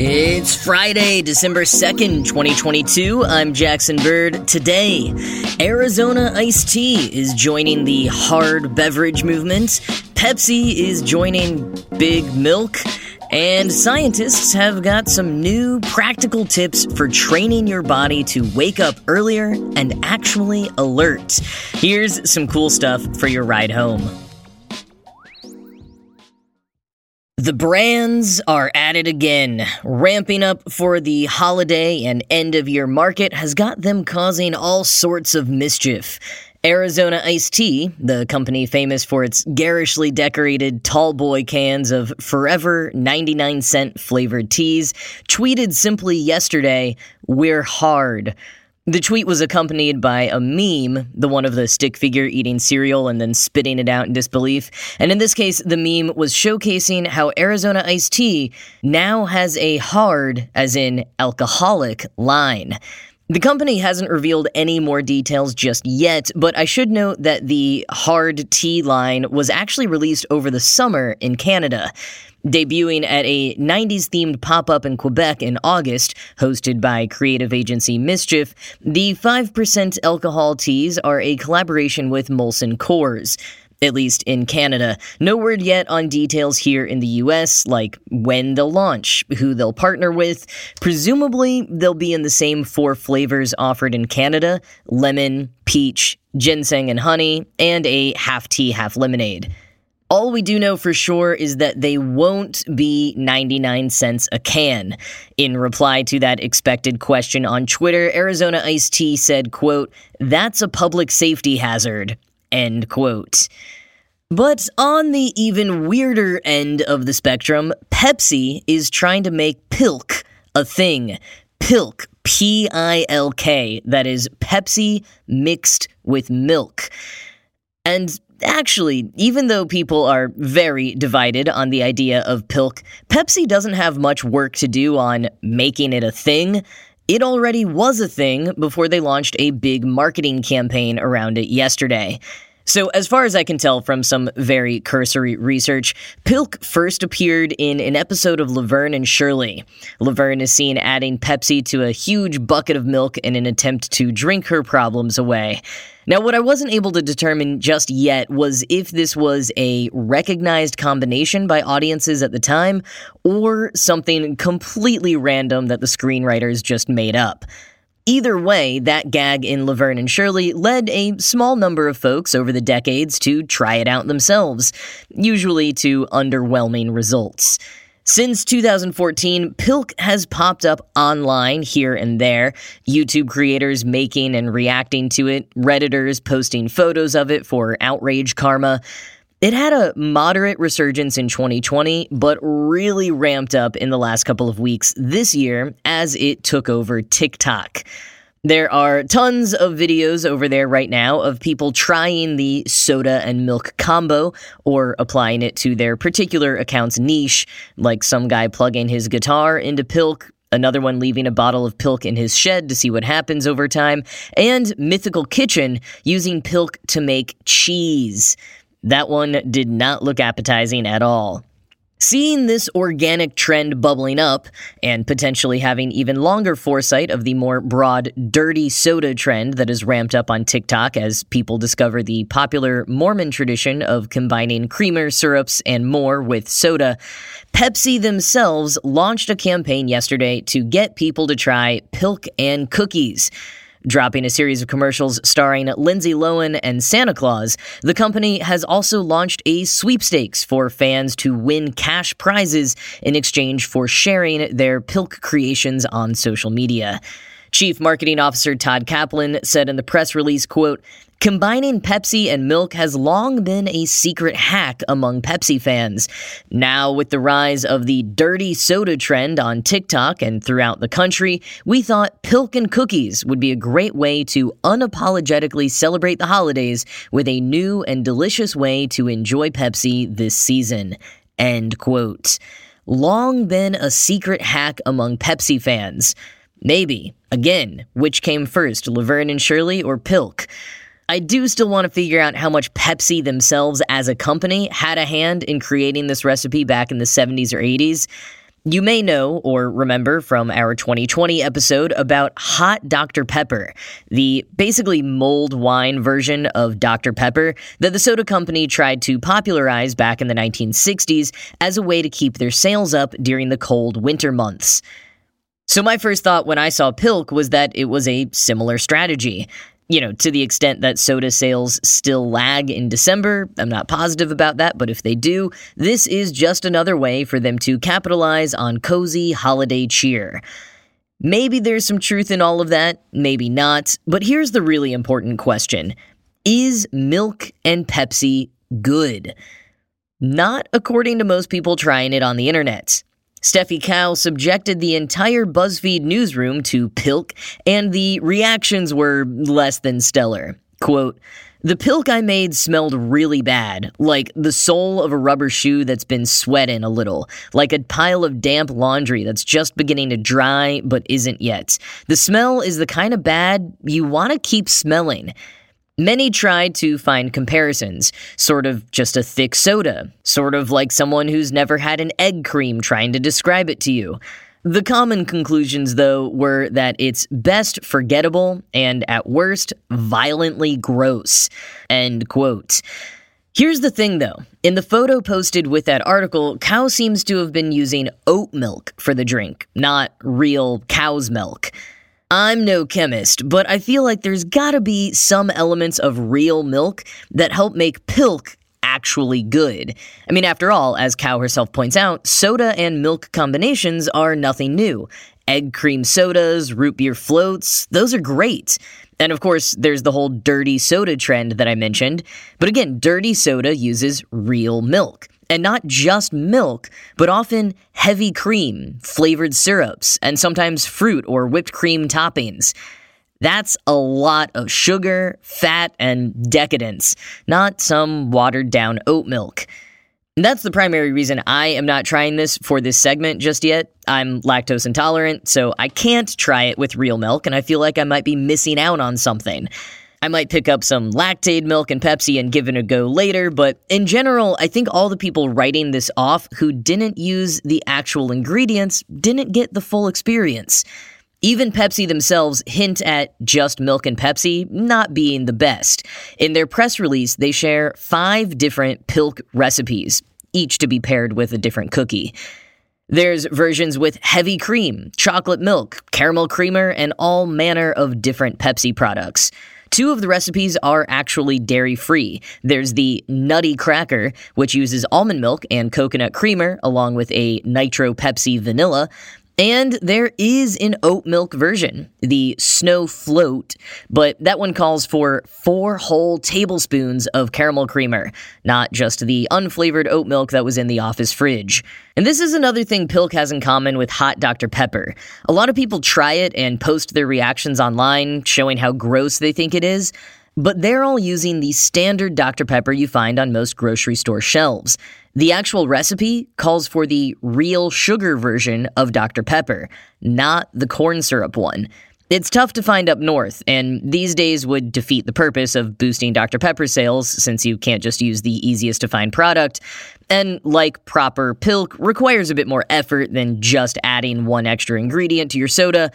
It's Friday, December 2nd, 2022. I'm Jackson Bird. Today, Arizona iced tea is joining the hard beverage movement, Pepsi is joining Big Milk, and scientists have got some new practical tips for training your body to wake up earlier and actually alert. Here's some cool stuff for your ride home. The brands are at it again. Ramping up for the holiday and end of year market has got them causing all sorts of mischief. Arizona Iced Tea, the company famous for its garishly decorated tall boy cans of forever 99 cent flavored teas, tweeted simply yesterday, We're hard. The tweet was accompanied by a meme, the one of the stick figure eating cereal and then spitting it out in disbelief. And in this case, the meme was showcasing how Arizona iced tea now has a hard, as in alcoholic, line. The company hasn't revealed any more details just yet, but I should note that the hard tea line was actually released over the summer in Canada. Debuting at a 90s themed pop up in Quebec in August, hosted by creative agency Mischief, the 5% alcohol teas are a collaboration with Molson Coors at least in Canada. No word yet on details here in the US, like when they'll launch, who they'll partner with. Presumably, they'll be in the same four flavors offered in Canada lemon, peach, ginseng and honey, and a half tea, half lemonade. All we do know for sure is that they won't be 99 cents a can. In reply to that expected question on Twitter, Arizona Ice Tea said, quote, "That's a public safety hazard." End quote. But on the even weirder end of the spectrum, Pepsi is trying to make Pilk a thing. Pilk, P I L K, that is Pepsi mixed with milk. And Actually, even though people are very divided on the idea of Pilk, Pepsi doesn't have much work to do on making it a thing. It already was a thing before they launched a big marketing campaign around it yesterday. So, as far as I can tell from some very cursory research, Pilk first appeared in an episode of Laverne and Shirley. Laverne is seen adding Pepsi to a huge bucket of milk in an attempt to drink her problems away. Now, what I wasn't able to determine just yet was if this was a recognized combination by audiences at the time or something completely random that the screenwriters just made up. Either way, that gag in Laverne and Shirley led a small number of folks over the decades to try it out themselves, usually to underwhelming results. Since 2014, Pilk has popped up online here and there, YouTube creators making and reacting to it, Redditors posting photos of it for outrage karma. It had a moderate resurgence in 2020, but really ramped up in the last couple of weeks this year as it took over TikTok. There are tons of videos over there right now of people trying the soda and milk combo or applying it to their particular account's niche, like some guy plugging his guitar into Pilk, another one leaving a bottle of Pilk in his shed to see what happens over time, and Mythical Kitchen using Pilk to make cheese. That one did not look appetizing at all. Seeing this organic trend bubbling up, and potentially having even longer foresight of the more broad dirty soda trend that is ramped up on TikTok as people discover the popular Mormon tradition of combining creamer, syrups, and more with soda, Pepsi themselves launched a campaign yesterday to get people to try Pilk and cookies. Dropping a series of commercials starring Lindsay Lohan and Santa Claus, the company has also launched a sweepstakes for fans to win cash prizes in exchange for sharing their Pilk creations on social media. Chief Marketing Officer Todd Kaplan said in the press release, quote, Combining Pepsi and milk has long been a secret hack among Pepsi fans. Now, with the rise of the dirty soda trend on TikTok and throughout the country, we thought Pilk and Cookies would be a great way to unapologetically celebrate the holidays with a new and delicious way to enjoy Pepsi this season. End quote. Long been a secret hack among Pepsi fans. Maybe, again, which came first, Laverne and Shirley or Pilk? I do still want to figure out how much Pepsi themselves as a company had a hand in creating this recipe back in the 70s or 80s. You may know or remember from our 2020 episode about Hot Dr. Pepper, the basically mulled wine version of Dr. Pepper that the soda company tried to popularize back in the 1960s as a way to keep their sales up during the cold winter months. So, my first thought when I saw Pilk was that it was a similar strategy you know, to the extent that soda sales still lag in December, I'm not positive about that, but if they do, this is just another way for them to capitalize on cozy holiday cheer. Maybe there's some truth in all of that, maybe not, but here's the really important question Is milk and Pepsi good? Not according to most people trying it on the internet. Steffi Cao subjected the entire BuzzFeed newsroom to Pilk, and the reactions were less than stellar. Quote, the pilk I made smelled really bad, like the sole of a rubber shoe that's been sweating a little, like a pile of damp laundry that's just beginning to dry but isn't yet. The smell is the kind of bad you want to keep smelling. Many tried to find comparisons, sort of just a thick soda, sort of like someone who's never had an egg cream trying to describe it to you. The common conclusions, though, were that it's best forgettable and at worst violently gross. End quote. Here's the thing though. In the photo posted with that article, Cao seems to have been using oat milk for the drink, not real cow's milk. I'm no chemist, but I feel like there's gotta be some elements of real milk that help make pilk actually good. I mean, after all, as Cao herself points out, soda and milk combinations are nothing new. Egg cream sodas, root beer floats, those are great. And of course, there's the whole dirty soda trend that I mentioned. But again, dirty soda uses real milk. And not just milk, but often heavy cream, flavored syrups, and sometimes fruit or whipped cream toppings. That's a lot of sugar, fat, and decadence, not some watered down oat milk. That's the primary reason I am not trying this for this segment just yet. I'm lactose intolerant, so I can't try it with real milk, and I feel like I might be missing out on something. I might pick up some Lactaid milk and Pepsi and give it a go later, but in general, I think all the people writing this off who didn't use the actual ingredients didn't get the full experience. Even Pepsi themselves hint at just milk and Pepsi not being the best. In their press release, they share five different Pilk recipes, each to be paired with a different cookie. There's versions with heavy cream, chocolate milk, caramel creamer, and all manner of different Pepsi products. Two of the recipes are actually dairy free. There's the Nutty Cracker, which uses almond milk and coconut creamer, along with a Nitro Pepsi vanilla. And there is an oat milk version, the Snow Float, but that one calls for four whole tablespoons of caramel creamer, not just the unflavored oat milk that was in the office fridge. And this is another thing Pilk has in common with Hot Dr. Pepper. A lot of people try it and post their reactions online, showing how gross they think it is, but they're all using the standard Dr. Pepper you find on most grocery store shelves. The actual recipe calls for the real sugar version of Dr. Pepper, not the corn syrup one. It's tough to find up north, and these days would defeat the purpose of boosting Dr. Pepper sales since you can't just use the easiest to find product. And like proper pilk, requires a bit more effort than just adding one extra ingredient to your soda.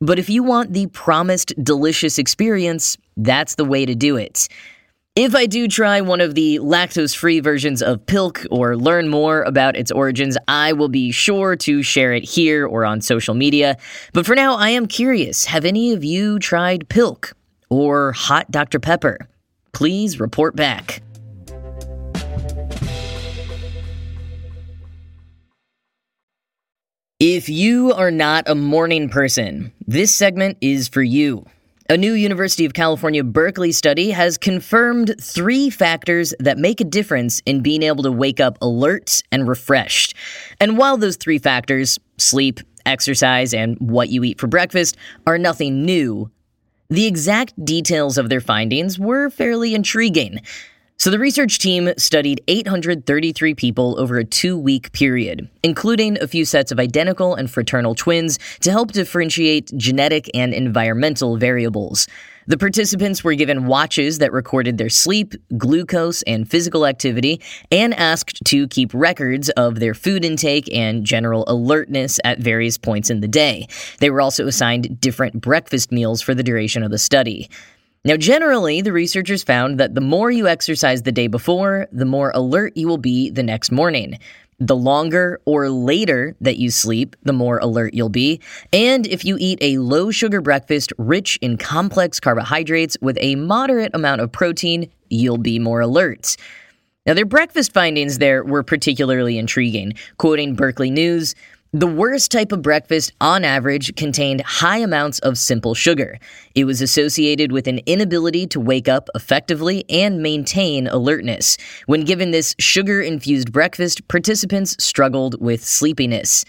But if you want the promised delicious experience, that's the way to do it. If I do try one of the lactose free versions of Pilk or learn more about its origins, I will be sure to share it here or on social media. But for now, I am curious have any of you tried Pilk or Hot Dr. Pepper? Please report back. If you are not a morning person, this segment is for you. A new University of California Berkeley study has confirmed three factors that make a difference in being able to wake up alert and refreshed. And while those three factors, sleep, exercise, and what you eat for breakfast, are nothing new, the exact details of their findings were fairly intriguing. So, the research team studied 833 people over a two week period, including a few sets of identical and fraternal twins to help differentiate genetic and environmental variables. The participants were given watches that recorded their sleep, glucose, and physical activity, and asked to keep records of their food intake and general alertness at various points in the day. They were also assigned different breakfast meals for the duration of the study. Now, generally, the researchers found that the more you exercise the day before, the more alert you will be the next morning. The longer or later that you sleep, the more alert you'll be. And if you eat a low sugar breakfast rich in complex carbohydrates with a moderate amount of protein, you'll be more alert. Now, their breakfast findings there were particularly intriguing. Quoting Berkeley News, the worst type of breakfast, on average, contained high amounts of simple sugar. It was associated with an inability to wake up effectively and maintain alertness. When given this sugar infused breakfast, participants struggled with sleepiness.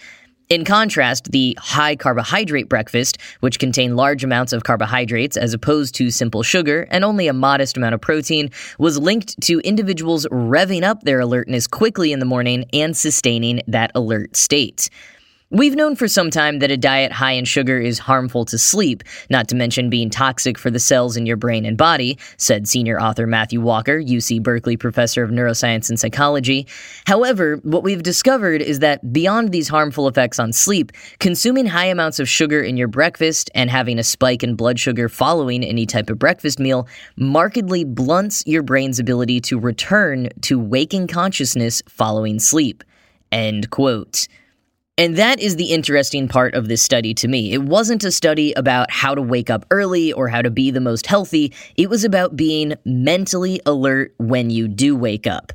In contrast, the high carbohydrate breakfast, which contained large amounts of carbohydrates as opposed to simple sugar and only a modest amount of protein, was linked to individuals revving up their alertness quickly in the morning and sustaining that alert state. We've known for some time that a diet high in sugar is harmful to sleep, not to mention being toxic for the cells in your brain and body, said senior author Matthew Walker, UC Berkeley professor of neuroscience and psychology. However, what we've discovered is that beyond these harmful effects on sleep, consuming high amounts of sugar in your breakfast and having a spike in blood sugar following any type of breakfast meal markedly blunts your brain's ability to return to waking consciousness following sleep. End quote. And that is the interesting part of this study to me. It wasn't a study about how to wake up early or how to be the most healthy. It was about being mentally alert when you do wake up.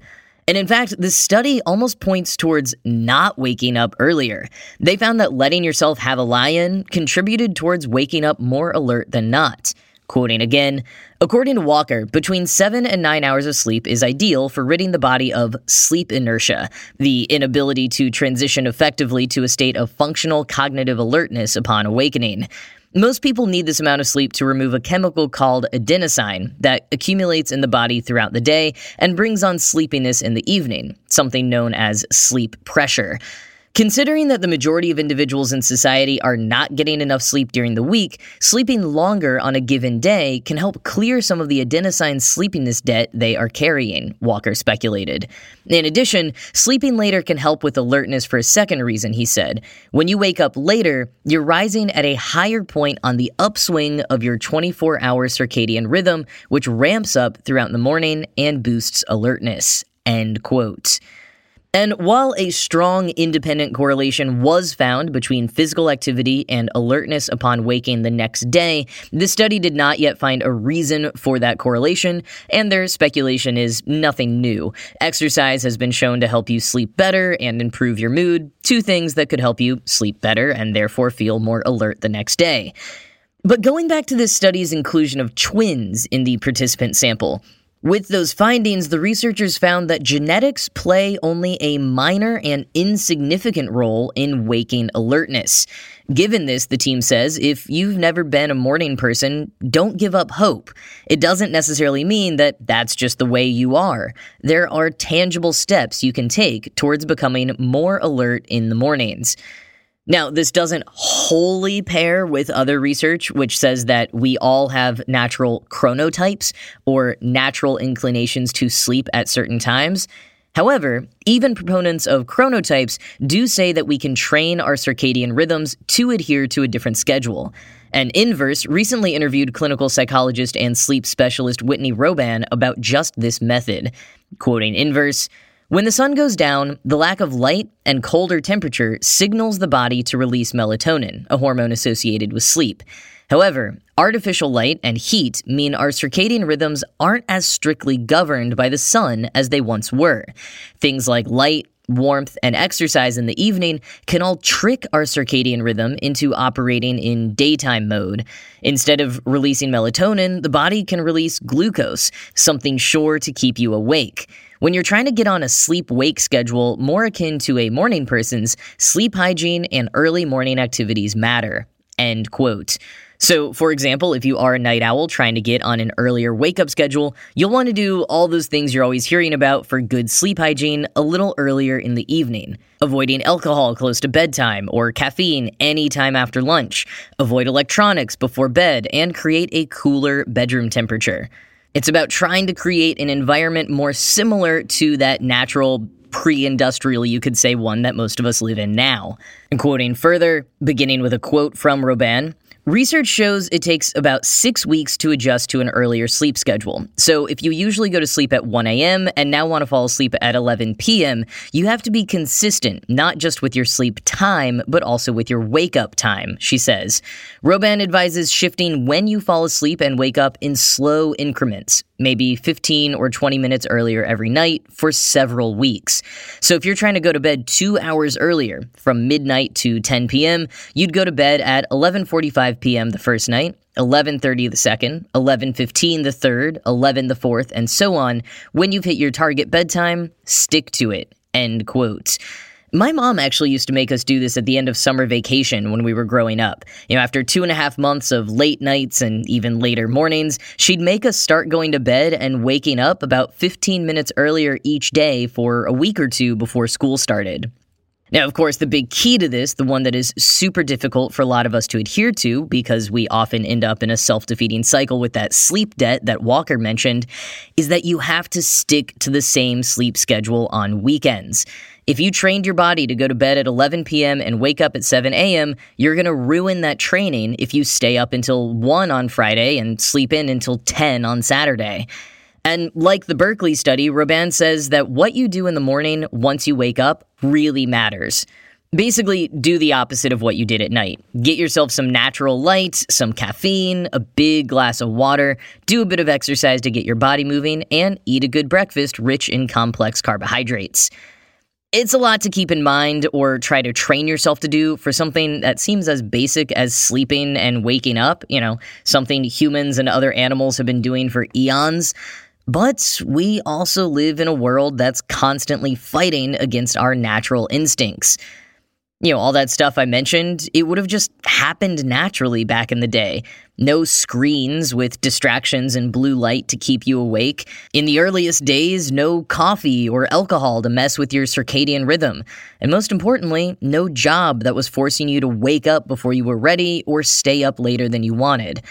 And in fact, this study almost points towards not waking up earlier. They found that letting yourself have a lie in contributed towards waking up more alert than not. Quoting again, according to Walker, between seven and nine hours of sleep is ideal for ridding the body of sleep inertia, the inability to transition effectively to a state of functional cognitive alertness upon awakening. Most people need this amount of sleep to remove a chemical called adenosine that accumulates in the body throughout the day and brings on sleepiness in the evening, something known as sleep pressure. Considering that the majority of individuals in society are not getting enough sleep during the week, sleeping longer on a given day can help clear some of the adenosine sleepiness debt they are carrying, Walker speculated. In addition, sleeping later can help with alertness for a second reason, he said. When you wake up later, you're rising at a higher point on the upswing of your 24 hour circadian rhythm, which ramps up throughout the morning and boosts alertness. End quote. And while a strong independent correlation was found between physical activity and alertness upon waking the next day, the study did not yet find a reason for that correlation, and their speculation is nothing new. Exercise has been shown to help you sleep better and improve your mood, two things that could help you sleep better and therefore feel more alert the next day. But going back to this study's inclusion of twins in the participant sample, with those findings, the researchers found that genetics play only a minor and insignificant role in waking alertness. Given this, the team says, if you've never been a morning person, don't give up hope. It doesn't necessarily mean that that's just the way you are. There are tangible steps you can take towards becoming more alert in the mornings. Now, this doesn't wholly pair with other research, which says that we all have natural chronotypes or natural inclinations to sleep at certain times. However, even proponents of chronotypes do say that we can train our circadian rhythms to adhere to a different schedule. And Inverse recently interviewed clinical psychologist and sleep specialist Whitney Roban about just this method. Quoting Inverse, when the sun goes down, the lack of light and colder temperature signals the body to release melatonin, a hormone associated with sleep. However, artificial light and heat mean our circadian rhythms aren't as strictly governed by the sun as they once were. Things like light, warmth, and exercise in the evening can all trick our circadian rhythm into operating in daytime mode. Instead of releasing melatonin, the body can release glucose, something sure to keep you awake. When you're trying to get on a sleep wake schedule more akin to a morning person's, sleep hygiene and early morning activities matter. End quote. So, for example, if you are a night owl trying to get on an earlier wake up schedule, you'll want to do all those things you're always hearing about for good sleep hygiene a little earlier in the evening. Avoiding alcohol close to bedtime or caffeine anytime after lunch. Avoid electronics before bed and create a cooler bedroom temperature. It's about trying to create an environment more similar to that natural pre industrial, you could say, one that most of us live in now. And quoting further, beginning with a quote from Roban Research shows it takes about six weeks to adjust to an earlier sleep schedule. So, if you usually go to sleep at 1 a.m. and now want to fall asleep at 11 p.m., you have to be consistent, not just with your sleep time, but also with your wake up time, she says. Roban advises shifting when you fall asleep and wake up in slow increments maybe 15 or 20 minutes earlier every night for several weeks. So if you're trying to go to bed 2 hours earlier, from midnight to 10 p.m., you'd go to bed at 11:45 p.m. the first night, 11:30 the second, 11:15 the third, 11 the fourth, and so on. When you've hit your target bedtime, stick to it. End quote. My mom actually used to make us do this at the end of summer vacation when we were growing up. You know, after two and a half months of late nights and even later mornings, she'd make us start going to bed and waking up about 15 minutes earlier each day for a week or two before school started. Now, of course, the big key to this, the one that is super difficult for a lot of us to adhere to because we often end up in a self defeating cycle with that sleep debt that Walker mentioned, is that you have to stick to the same sleep schedule on weekends. If you trained your body to go to bed at 11 p.m. and wake up at 7 a.m., you're going to ruin that training if you stay up until 1 on Friday and sleep in until 10 on Saturday. And like the Berkeley study, Roban says that what you do in the morning once you wake up really matters. Basically, do the opposite of what you did at night. Get yourself some natural light, some caffeine, a big glass of water, do a bit of exercise to get your body moving, and eat a good breakfast rich in complex carbohydrates. It's a lot to keep in mind or try to train yourself to do for something that seems as basic as sleeping and waking up, you know, something humans and other animals have been doing for eons. But we also live in a world that's constantly fighting against our natural instincts you know, all that stuff I mentioned, it would have just happened naturally back in the day. No screens with distractions and blue light to keep you awake. In the earliest days, no coffee or alcohol to mess with your circadian rhythm. And most importantly, no job that was forcing you to wake up before you were ready or stay up later than you wanted.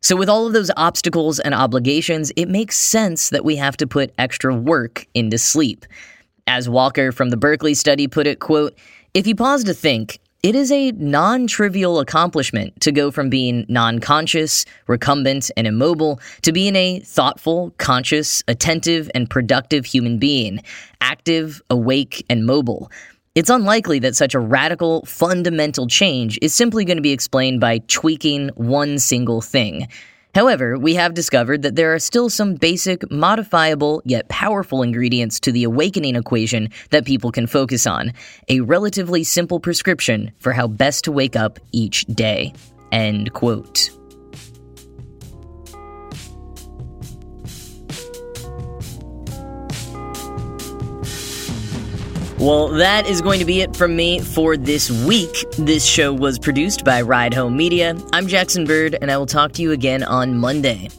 So, with all of those obstacles and obligations, it makes sense that we have to put extra work into sleep. As Walker from the Berkeley study put it, quote, if you pause to think, it is a non trivial accomplishment to go from being non conscious, recumbent, and immobile to being a thoughtful, conscious, attentive, and productive human being, active, awake, and mobile. It's unlikely that such a radical, fundamental change is simply going to be explained by tweaking one single thing. However, we have discovered that there are still some basic, modifiable, yet powerful ingredients to the awakening equation that people can focus on. A relatively simple prescription for how best to wake up each day. End quote. Well, that is going to be it from me for this week. This show was produced by Ride Home Media. I'm Jackson Bird, and I will talk to you again on Monday.